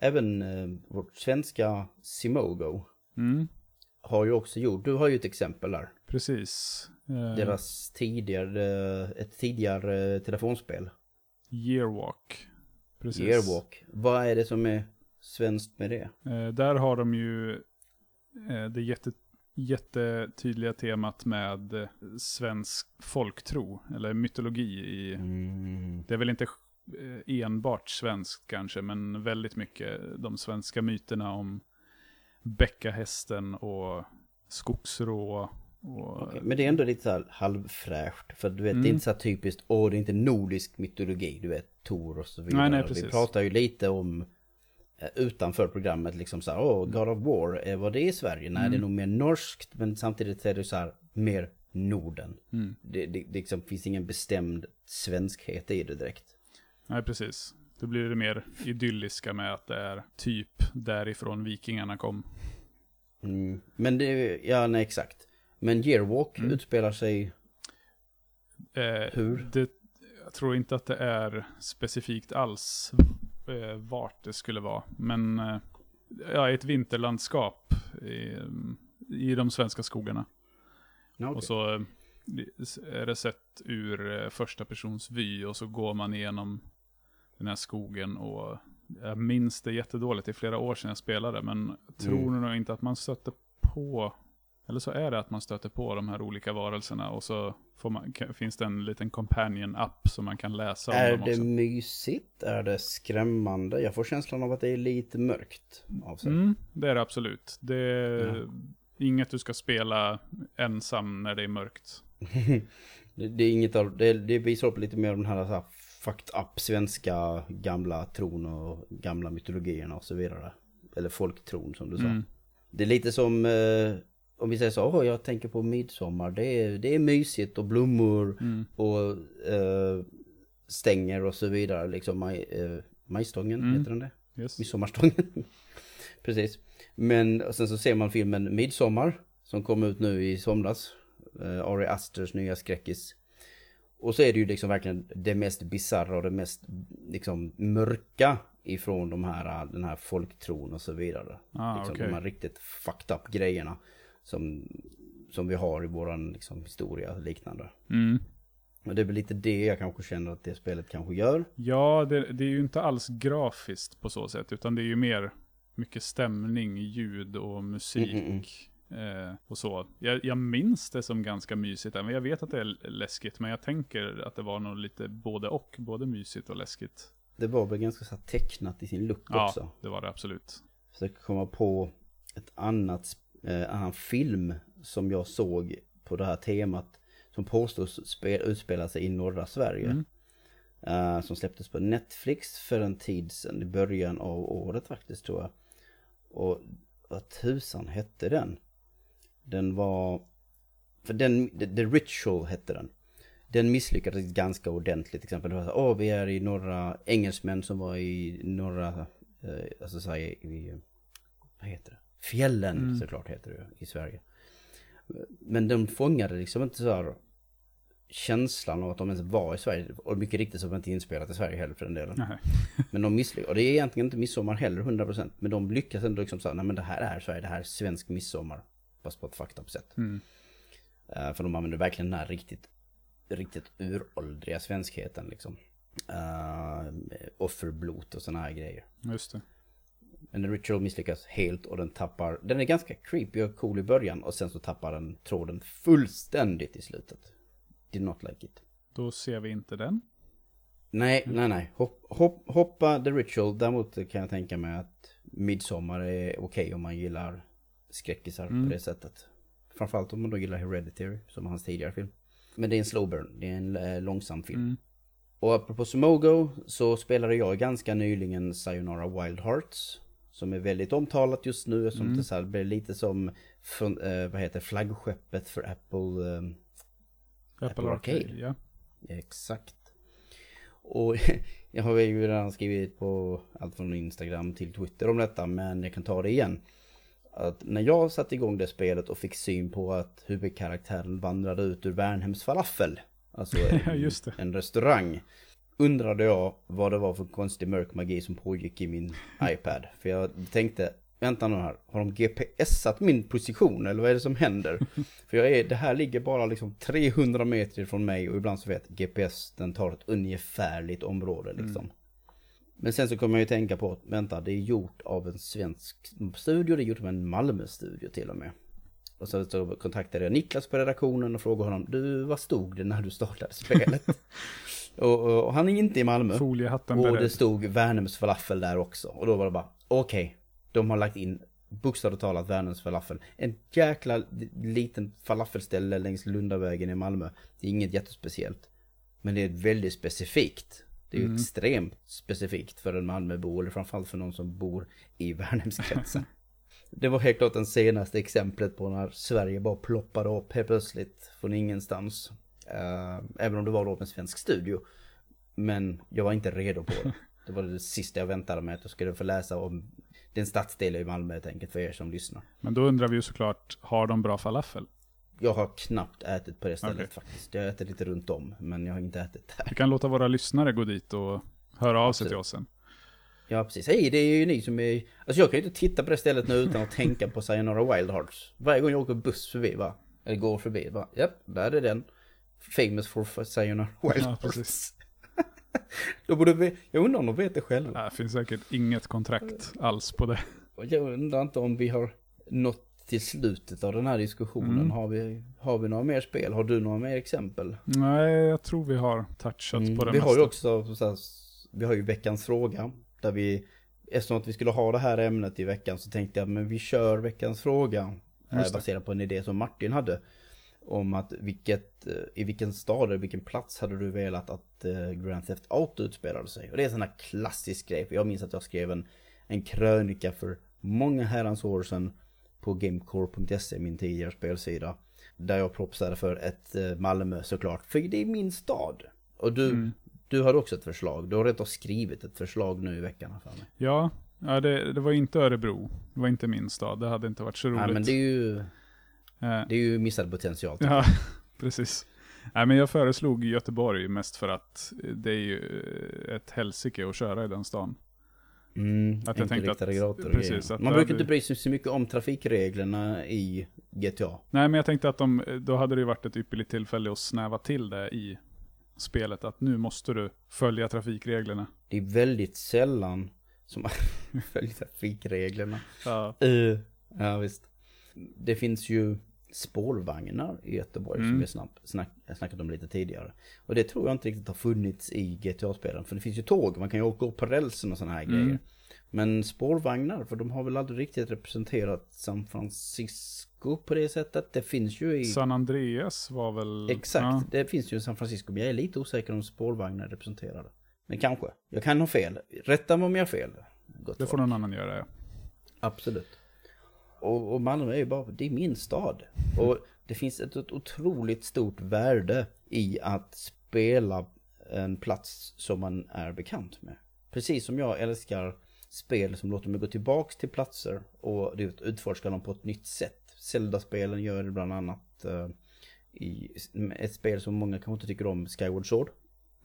även eh, vårt svenska Simogo Mm, har ju också gjort, du har ju ett exempel där. precis. Eh, Deras tidigare, ett tidigare telefonspel. Yearwalk. Precis. Yearwalk. Vad är det som är svenskt med det? Eh, där har de ju eh, det jätte, jättetydliga temat med eh, svensk folktro, eller mytologi i, Mm. det är väl inte eh, enbart svenskt kanske, men väldigt mycket de svenska myterna om bäckahästen och skogsrå. Och, Okej, Men det är ändå lite så här halvfräscht. För du vet, det är Mm. inte så här typiskt, åh det är inte nordisk mytologi, du vet, Tor och så vidare. Nej, nej, Vi precis. pratar ju lite om eh, utanför programmet, liksom så här, åh, God of War, eh, var det i Sverige? Nej, Mm. det är nog mer norskt, men samtidigt är det så här, mer Norden. Mm. Det, det, det liksom finns ingen bestämd svenskhet i det direkt. Nej, precis. Då blir det mer idylliska med att det är typ därifrån vikingarna kom. Mm. Men det, ja nej exakt. Men Yearwalk Mm. utspelar sig, Eh, Hur? Det, jag tror inte att det är specifikt alls eh, vart det skulle vara. Men eh, ja, ett vinterlandskap i, i de svenska skogarna. okej. Och så eh, är det sett ur eh, första persons vy och så går man igenom den här skogen och jag minns det jättedåligt, i flera år sedan jag spelade, men tror Mm. nog inte att man stöter på, eller så är det att man stöter på de här olika varelserna och så man, finns det en liten companion-app som man kan läsa om Är dem det också. mysigt? Är det skrämmande? Jag får känslan av att det är lite mörkt av sig. Mm, det är det absolut. Det är Ja. inget du ska spela ensam när det är mörkt. det, det är inget av, det, det visar upp lite mer av den här, så här fucked up svenska gamla tron och gamla mytologierna och så vidare. Eller folktron som du sa. Mm. Det är lite som, eh, om vi säger så, åh jag tänker på midsommar, det är, det är mysigt och blommor Mm. och eh, stänger och så vidare. Liksom maj, eh, majstången, Mm. heter den det? Yes. Midsommarstången. Precis. Men sen så ser man filmen Midsommar som kom ut nu i somras. Uh, Ari Asters nya skräckis. Och så är det ju liksom verkligen det mest bisarra och det mest liksom mörka ifrån de här, den här folktron och så vidare. Ah, liksom okej. De här riktigt fucked up grejerna som, som vi har i våran liksom, historia och liknande. Mm. Och det är väl lite det jag kanske känner att det spelet kanske gör. Ja, det, det är ju inte alls grafiskt på så sätt, utan det är ju mer mycket stämning, ljud och musik. Mm, mm, Eh, och så. Jag, jag minns det som ganska mysigt, men jag vet att det är läskigt, men jag tänker att det var nog lite både och, både mysigt och läskigt. Det var väl ganska så tecknat i sin look Ja, också. det var det absolut. försöker komma på ett annat eh, annan film som jag såg på det här temat som påstås spel, utspela sig i norra Sverige. Mm. Eh, som släpptes på Netflix för en tid sedan, i början av året faktiskt tror jag. Och vad tusan hette den? Den var... För den, The, Ritual hette den. Den misslyckades ganska ordentligt. Till exempel, det var så, åh vi är i norra, engelsmän som var i norra, eh, alltså så här, i, vad heter det? Fjällen Mm. såklart heter det i Sverige. Men de fångade liksom inte så här känslan av att de ens var i Sverige. Och mycket riktigt så var det inte inspelat i Sverige heller för den delen. Men de misslyckas. Och det är egentligen inte midsommar heller 100%. Men de lyckas ändå liksom säga, nej men det här är Sverige, det här är svensk midsommar. Fast på ett fucked up sätt. Mm. Eh, för de använder verkligen den här riktigt, riktigt uråldriga svenskheten liksom. Uh, offerblot och sådana här grejer. Just det. Men The Ritual misslyckas helt och den tappar, den är ganska creepy och cool i början och sen så tappar den tråden fullständigt i slutet. Did not like it. Då ser vi inte den. Nej, nej, nej. Hopp, hopp, hoppa The Ritual. Däremot kan jag tänka mig att Midsommar är okej om man gillar skräckisar Mm. på det sättet. Framförallt om man då gillar Hereditary, som hans tidigare film. Men det är en slow burn, det är en eh, långsam film. Mm. Och apropå Sumogo så spelade jag ganska nyligen Sayonara Wild Hearts. Som är väldigt omtalat just nu, som Mm. det så här blir lite som från, eh, vad heter flaggskeppet för Apple. Eh, Apple Arcade. Ja. Exakt. Och jag har ju redan skrivit på allt från Instagram till Twitter om detta, men jag kan ta det igen. Att när jag satte igång det spelet och fick syn på att huvudkaraktären vandrade ut ur Värnhems falafel, alltså en, en restaurang, undrade jag vad det var för konstig mörk magi som pågick i min iPad. För jag tänkte, vänta nu här, har de GPSat min position eller vad är det som händer? För jag är, det här ligger bara liksom 300 meter från mig och ibland så vet GPS, den tar ett ungefärligt område liksom. Men sen så kommer jag ju tänka på att, vänta, det är gjort av en svensk studio, det är gjort av en Malmö-studio till och med. Och så, så kontaktade jag Niklas på redaktionen och frågade honom, du, vad stod det när du startade spelet? och, och, och han är inte i Malmö. Foliehatten Och det beredd. stod Värnhems falafel där också. Och då var det bara, okej. de har lagt in bokstavligt talat Värnhems falafel. En jäkla liten falafelställe längs Lundavägen i Malmö. Det är inget jättespeciellt. Men det är väldigt specifikt. Det är ju Mm. extremt specifikt för en Malmöbo, eller framförallt för någon som bor i Värnhemskretsen. det var helt klart det senaste exemplet på när Sverige bara ploppade upp helt plötsligt från ingenstans. Eh, även om det var då med en svensk studio. Men jag var inte redo på det. Det var det sista jag väntade mig att jag skulle få läsa om den stadsdel i Malmö helt enkelt för er som lyssnar. Men då undrar vi ju såklart, har de bra falafel? Jag har knappt ätit på det stället Okej. faktiskt. Jag ätit lite runt om men jag har inte ätit där. Vi kan låta våra lyssnare gå dit och höra av sig Absolut. till oss sen. Ja precis, hej det är ju ni som är... Alltså jag kan ju inte titta på det stället nu utan att tänka på Sayonara Wild Hearts. Varje gång jag åker buss förbi va? Eller går förbi va? Japp, där är den. Famous for Sayonara Wild Ja, Hearts. precis. Då borde vi, jag undrar om de vet det själva. Det finns säkert inget kontrakt alls på det. Jag undrar inte om vi har nått till slutet av den här diskussionen. Mm. Har, vi, har vi några mer spel? Har du några mer exempel? Nej, jag tror vi har touchat Mm, på det vi mesta. har ju också, så här, vi har ju veckans fråga. Där vi, eftersom att vi skulle ha det här ämnet i veckan så tänkte jag, men vi kör veckans fråga. Eh, baserat på en idé som Martin hade. Om att vilket, eh, i vilken stad eller vilken plats hade du velat att eh, Grand Theft Auto utspelade sig? Och det är en sån här klassisk grej. För jag minns att jag skrev en, en krönika för många herrans år sedan på gamecore.se, min tidigare spelsida. Där jag propsade för ett eh, Malmö såklart. För det är min stad. Och du, Mm. du har också ett förslag. Du har rätt att skrivit ett förslag nu i veckan. För mig. Ja, ja det, det var inte Örebro. Det var inte min stad. Det hade inte varit så roligt. Nej men det är ju, Eh, det är ju missad potential. Ja, precis. Nej, men jag föreslog Göteborg mest för att det är ju ett helsike att köra i den stan. Mm, Att jag tänkte att- och precis, att Man brukar hade- inte bry sig så mycket om trafikreglerna i GTA. Nej, men jag tänkte att de, då hade det ju varit ett ypperligt tillfälle att snäva till det i spelet. Att nu måste du följa trafikreglerna. Det är väldigt sällan som man följer trafikreglerna. Ja. Uh, ja visst. Det finns ju spårvagnar i Göteborg som Mm. vi snack, snack, snackat om lite tidigare. Och det tror jag inte riktigt har funnits i GTA-spelen. För det finns ju tåg, man kan ju åka upp på rälsen och sådana här Mm. grejer. Men spårvagnar, för de har väl aldrig riktigt representerat San Francisco på det sättet. Det finns ju i... San Andreas var väl... Exakt, Ja, det finns ju i San Francisco. Men jag är lite osäker om spårvagnar är representerade. Men kanske. Jag kan ha fel. Rätta mig om jag har fel. Gott det får någon annan göra, ja. Absolut. Och, och Malmö är ju bara, det är min stad. Och det finns ett, ett otroligt stort värde i att spela en plats som man är bekant med. Precis som jag älskar spel som låter mig gå tillbaks till platser och vet, utforska dem på ett nytt sätt. Zelda-spelen gör det bland annat eh, i ett spel som många kanske inte tycker om, Skyward Sword.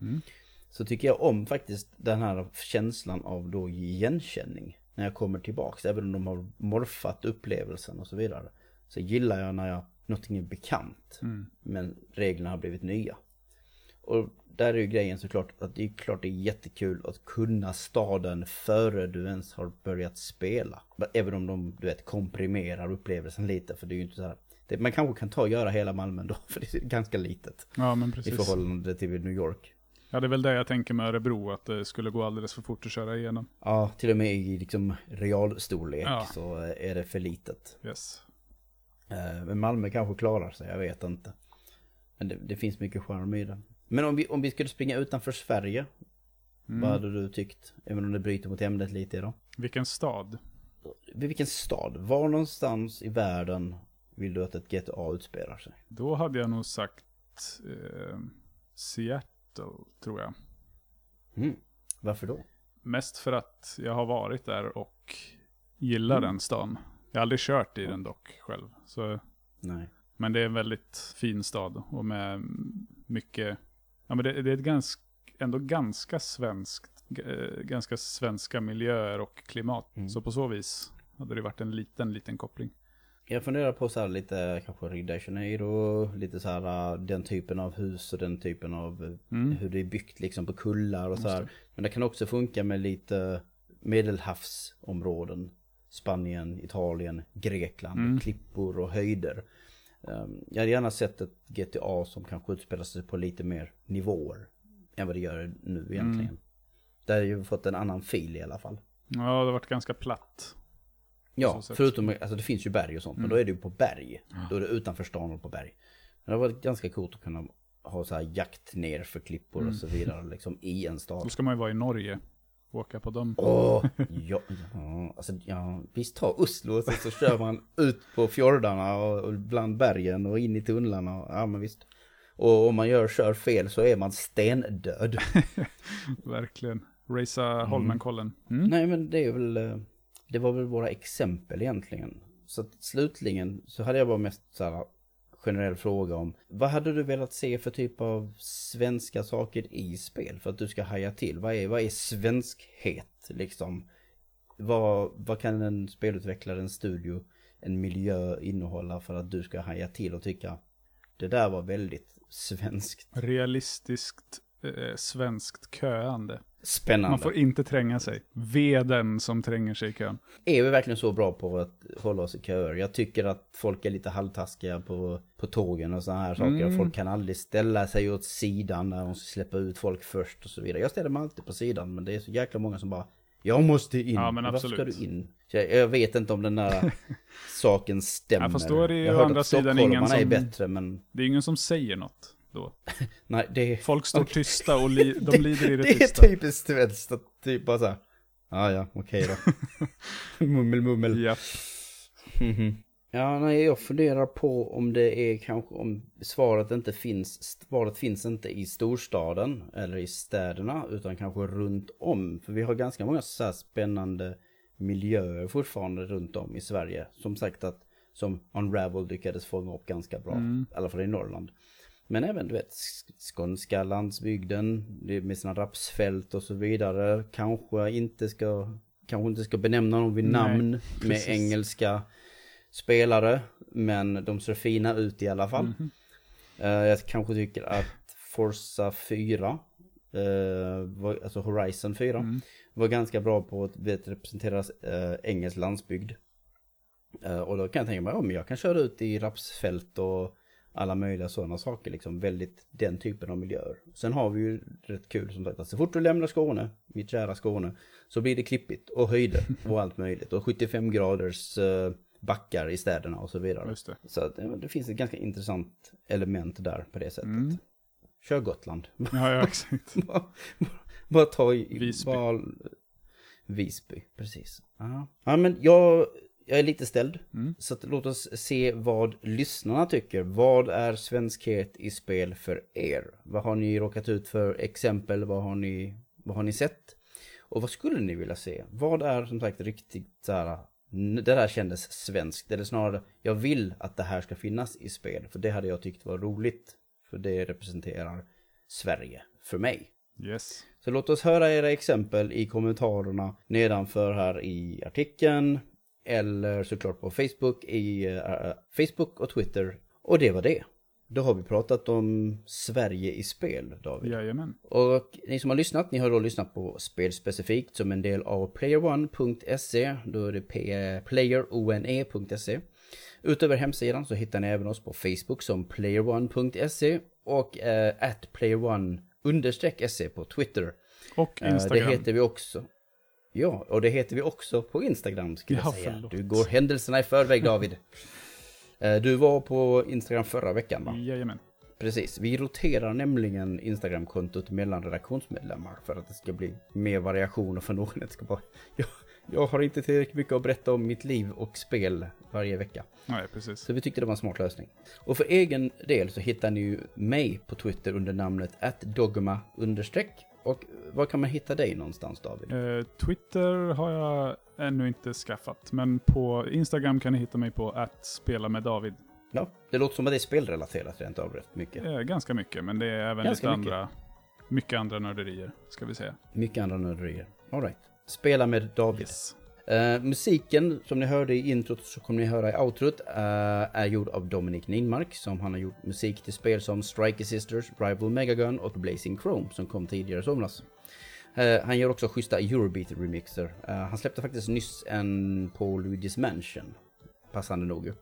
Mm. Så tycker jag om faktiskt den här känslan av då igenkänning. När jag kommer tillbaks, även om de har morfat upplevelsen och så vidare. Så gillar jag när jag, någonting är bekant. Mm. Men reglerna har blivit nya. Och där är ju grejen såklart att det är klart det är jättekul att kunna staden före du ens har börjat spela. Även om de, du vet, komprimerar upplevelsen lite. För det är ju inte så här. Det, man kanske kan ta och göra hela Malmö ändå, för det är ganska litet. Ja, men I precis. förhållande till New York. Ja, det är väl det jag tänker med Örebro, att det skulle gå alldeles för fort att köra igenom. Ja, till och med i liksom realstorlek Ja. så är det för litet. Yes. Eh, Men Malmö kanske klarar sig, jag vet inte. Men det, det finns mycket charm i det. Men om vi, om vi skulle springa utanför Sverige, Mm. vad hade du tyckt? Även om det bryter mot ämnet lite idag. Vilken stad? Vilken stad? Var någonstans i världen vill du att ett GTA utspelar sig? Då hade jag nog sagt eh, Seattle, tror jag. Mm. Varför då? Mest för att jag har varit där och gillar Mm. den stan. Jag har aldrig kört i den dock själv. Så, Nej. men det är en väldigt fin stad och med mycket, ja men det, det är ett ganska, ändå ganska svenskt, eh, ganska svenska miljöer och klimat. Mm. Så på så vis hade det varit en liten, liten koppling. Jag funderar på så här lite, kanske Rio de Janeiro, lite så här den typen av hus och den typen av eh, Mm. hur det är byggt liksom på kullar och så här. Men det kan också funka med lite medelhavsområden. Spanien, Italien, Grekland, Mm. klippor och höjder. Um, Jag hade gärna sett ett GTA som kanske utspelar sig på lite mer nivåer än vad det gör nu egentligen. Mm. Där har ju fått en annan fil i alla fall. Ja, det har varit ganska platt. Ja, förutom, alltså det finns ju berg och sånt, men Mm. då är det ju på berg. Då är det utanför stan och på berg. Men det har varit ganska coolt att kunna ha så här jakt ner för klippor Mm. och så vidare, liksom i en Då stad. ska man ju vara i Norge. Åka på dem. Åh, ja, ja, alltså, ja, visst ta Oslo och så, så kör man ut på fjordarna och, bland bergen och in i tunnlarna. Och, ja, men visst. Och om man gör, kör fel så är man stendöd. Verkligen. Racea Holmenkollen. Mm. Nej men det är väl, eh, det var väl våra exempel egentligen. Så att slutligen så hade jag bara mest så här generell fråga om vad hade du velat se för typ av svenska saker i spel för att du ska haja till? Vad är, vad är svenskhet liksom? Vad, vad kan en spelutvecklare, en studio, en miljö innehålla för att du ska haja till och tycka det där var väldigt svenskt? Realistiskt eh, svenskt köande. Spännande. Man får inte tränga sig. Veden som tränger sig i kön. Är vi verkligen så bra på att hålla oss i köer? Jag tycker att folk är lite halvtaskiga på, på tågen och sådana här saker. Mm. Folk kan aldrig ställa sig åt sidan när de ska släppa ut folk först och så vidare. Jag ställer mig alltid på sidan men det är så jäkla många som bara Jag måste in. Ja, men Varför ska absolut. du in? Jag, jag vet inte om den där saken stämmer. Ja, fast då är det ju jag å andra sidan ingen stockholmarna är som- bättre men Det är ingen som säger något då. nej det är... Folk står Okej. tysta och li- de lider i det, det är tysta. typiskt svenskt att typ bara såhär. Ja ja, okej då. mummel mummel. Ja. Mhm. Ja, nej, jag funderar på om det är kanske om svaret inte finns, svaret finns inte i storstaden eller i städerna utan kanske runt om. För vi har ganska många så här spännande miljöer fortfarande runt om i Sverige. Som sagt att som Unravel lyckades fånga upp ganska bra, Mm. i alla fall i Norrland. Men även du vet sk- skånska landsbygden med sina rapsfält och så vidare. Kanske inte ska, kanske inte ska benämna dem vid Nej, namn med precis. engelska spelare. Men de ser fina ut i alla fall. Mhm. Eh, jag kanske tycker att Forza 4, eh, alltså Horizon 4, Mm. var ganska bra på att vet, representera uh, engelsk landsbygd. Eh, och då kan jag tänka mig, ja men jag kan köra ut i rapsfält och alla möjliga sådana saker, liksom väldigt den typen av miljöer. Sen har vi ju rätt kul som sagt, att så fort du lämnar Skåne, mitt kära Skåne, så blir det klippigt och höjder och allt möjligt. Och 75 graders eh, backar i städerna och så vidare. Så att, det finns ett ganska intressant element där på det sättet. Mm. Kör Gotland. Ja, ja, exakt. bara, bara ta i... Visby. Bara, Visby, precis. Ja men jag, jag är lite ställd. Mm. Så att, låt oss se vad lyssnarna tycker. Vad är svenskhet i spel för er? Vad har ni råkat ut för exempel? Vad har ni, vad har ni sett? Och vad skulle ni vilja se? Vad är som sagt riktigt så här, det där kändes svenskt. Eller snarare, jag vill att det här ska finnas i spel. För det hade jag tyckt var roligt. För det representerar Sverige för mig. Yes. Så låt oss höra era exempel i kommentarerna nedanför här i artikeln. Eller såklart på Facebook, i eh, Facebook och Twitter. Och det var det. Då har vi pratat om Sverige i spel, David. Jajamän. Och ni som har lyssnat, ni har då lyssnat på spelspecifikt som en del av playerone.se. Då är det playerone.se. Utöver hemsidan så hittar ni även oss på Facebook som playerone.se och eh, at playerone understreck se på Twitter. Och Eh, Instagram. Det heter vi också. Ja, och det heter vi också på Instagram skulle Ja, jag säga. förlåt. Du går händelserna i förväg David. Eh, Du var på Instagram förra veckan va? Jajamän. Precis, vi roterar nämligen Instagram-kontot mellan redaktionsmedlemmar för att det ska bli mer variation och för någon ska bara... Jag, jag har inte tillräckligt mycket att berätta om mitt liv och spel varje vecka. Nej, precis. Så vi tyckte det var en smart lösning. Och för egen del så hittar ni ju mig på Twitter under namnet understreck. Och var kan man hitta dig någonstans David? Eh, Twitter har jag ännu inte skaffat, men på Instagram kan ni hitta mig på att spela med David. Ja, det låter som att det är spelrelaterat rent av rätt mycket. Eh, ganska mycket, men det är även Ganska lite mycket. andra, mycket andra nörderier, ska vi säga. Mycket andra nörderier. Alright. Spela med David. Yes. Uh, musiken som ni hörde i introt så kommer ni höra i outrot uh, är gjord av Dominic Nindmark som han har gjort musik till spel som Striker Sisters, Rival Megagun och Blazing Chrome som kom tidigare i somras. Uh, han gör också schyssta Eurobeat-remixer. Han släppte faktiskt nyss en på Luigi's Mansion. Passande nog ju.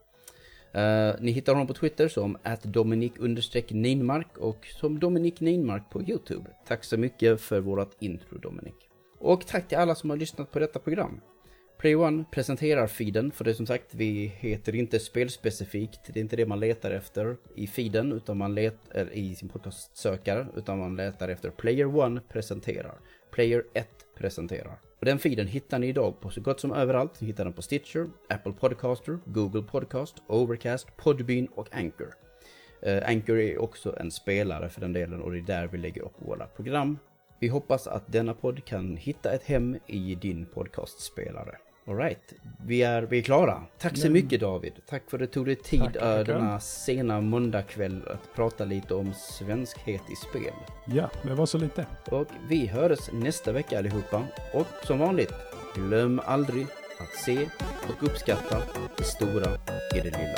Ni hittar honom på Twitter som att Dominic Ninmark och som Dominic Ninmark på YouTube. Tack så mycket för vårat intro Dominic. Och tack till alla som har lyssnat på detta program. Play presenterar feeden, för det är som sagt, vi heter inte spelspecifikt. Det är inte det man letar efter i feeden, utan man letar i sin podcastsökare, utan man letar efter Player One presenterar. Player 1 presenterar. Och den feeden hittar ni idag på så gott som överallt. Ni hittar den på Stitcher, Apple Podcaster, Google Podcast, Overcast, Podbean och Anchor. Eh, Anchor är också en spelare för den delen och det är där vi lägger upp våra program. Vi hoppas att denna podd kan hitta ett hem i din podcastspelare. Alright, vi är, vi är klara. Tack så mycket David. Tack för att du tog dig tid Tackar, äh, tackar. denna sena måndagkväll att prata lite om svenskhet i spel. Ja, det var så lite. Och vi hörs nästa vecka allihopa. Och som vanligt, glöm aldrig att se och uppskatta det stora i det lilla.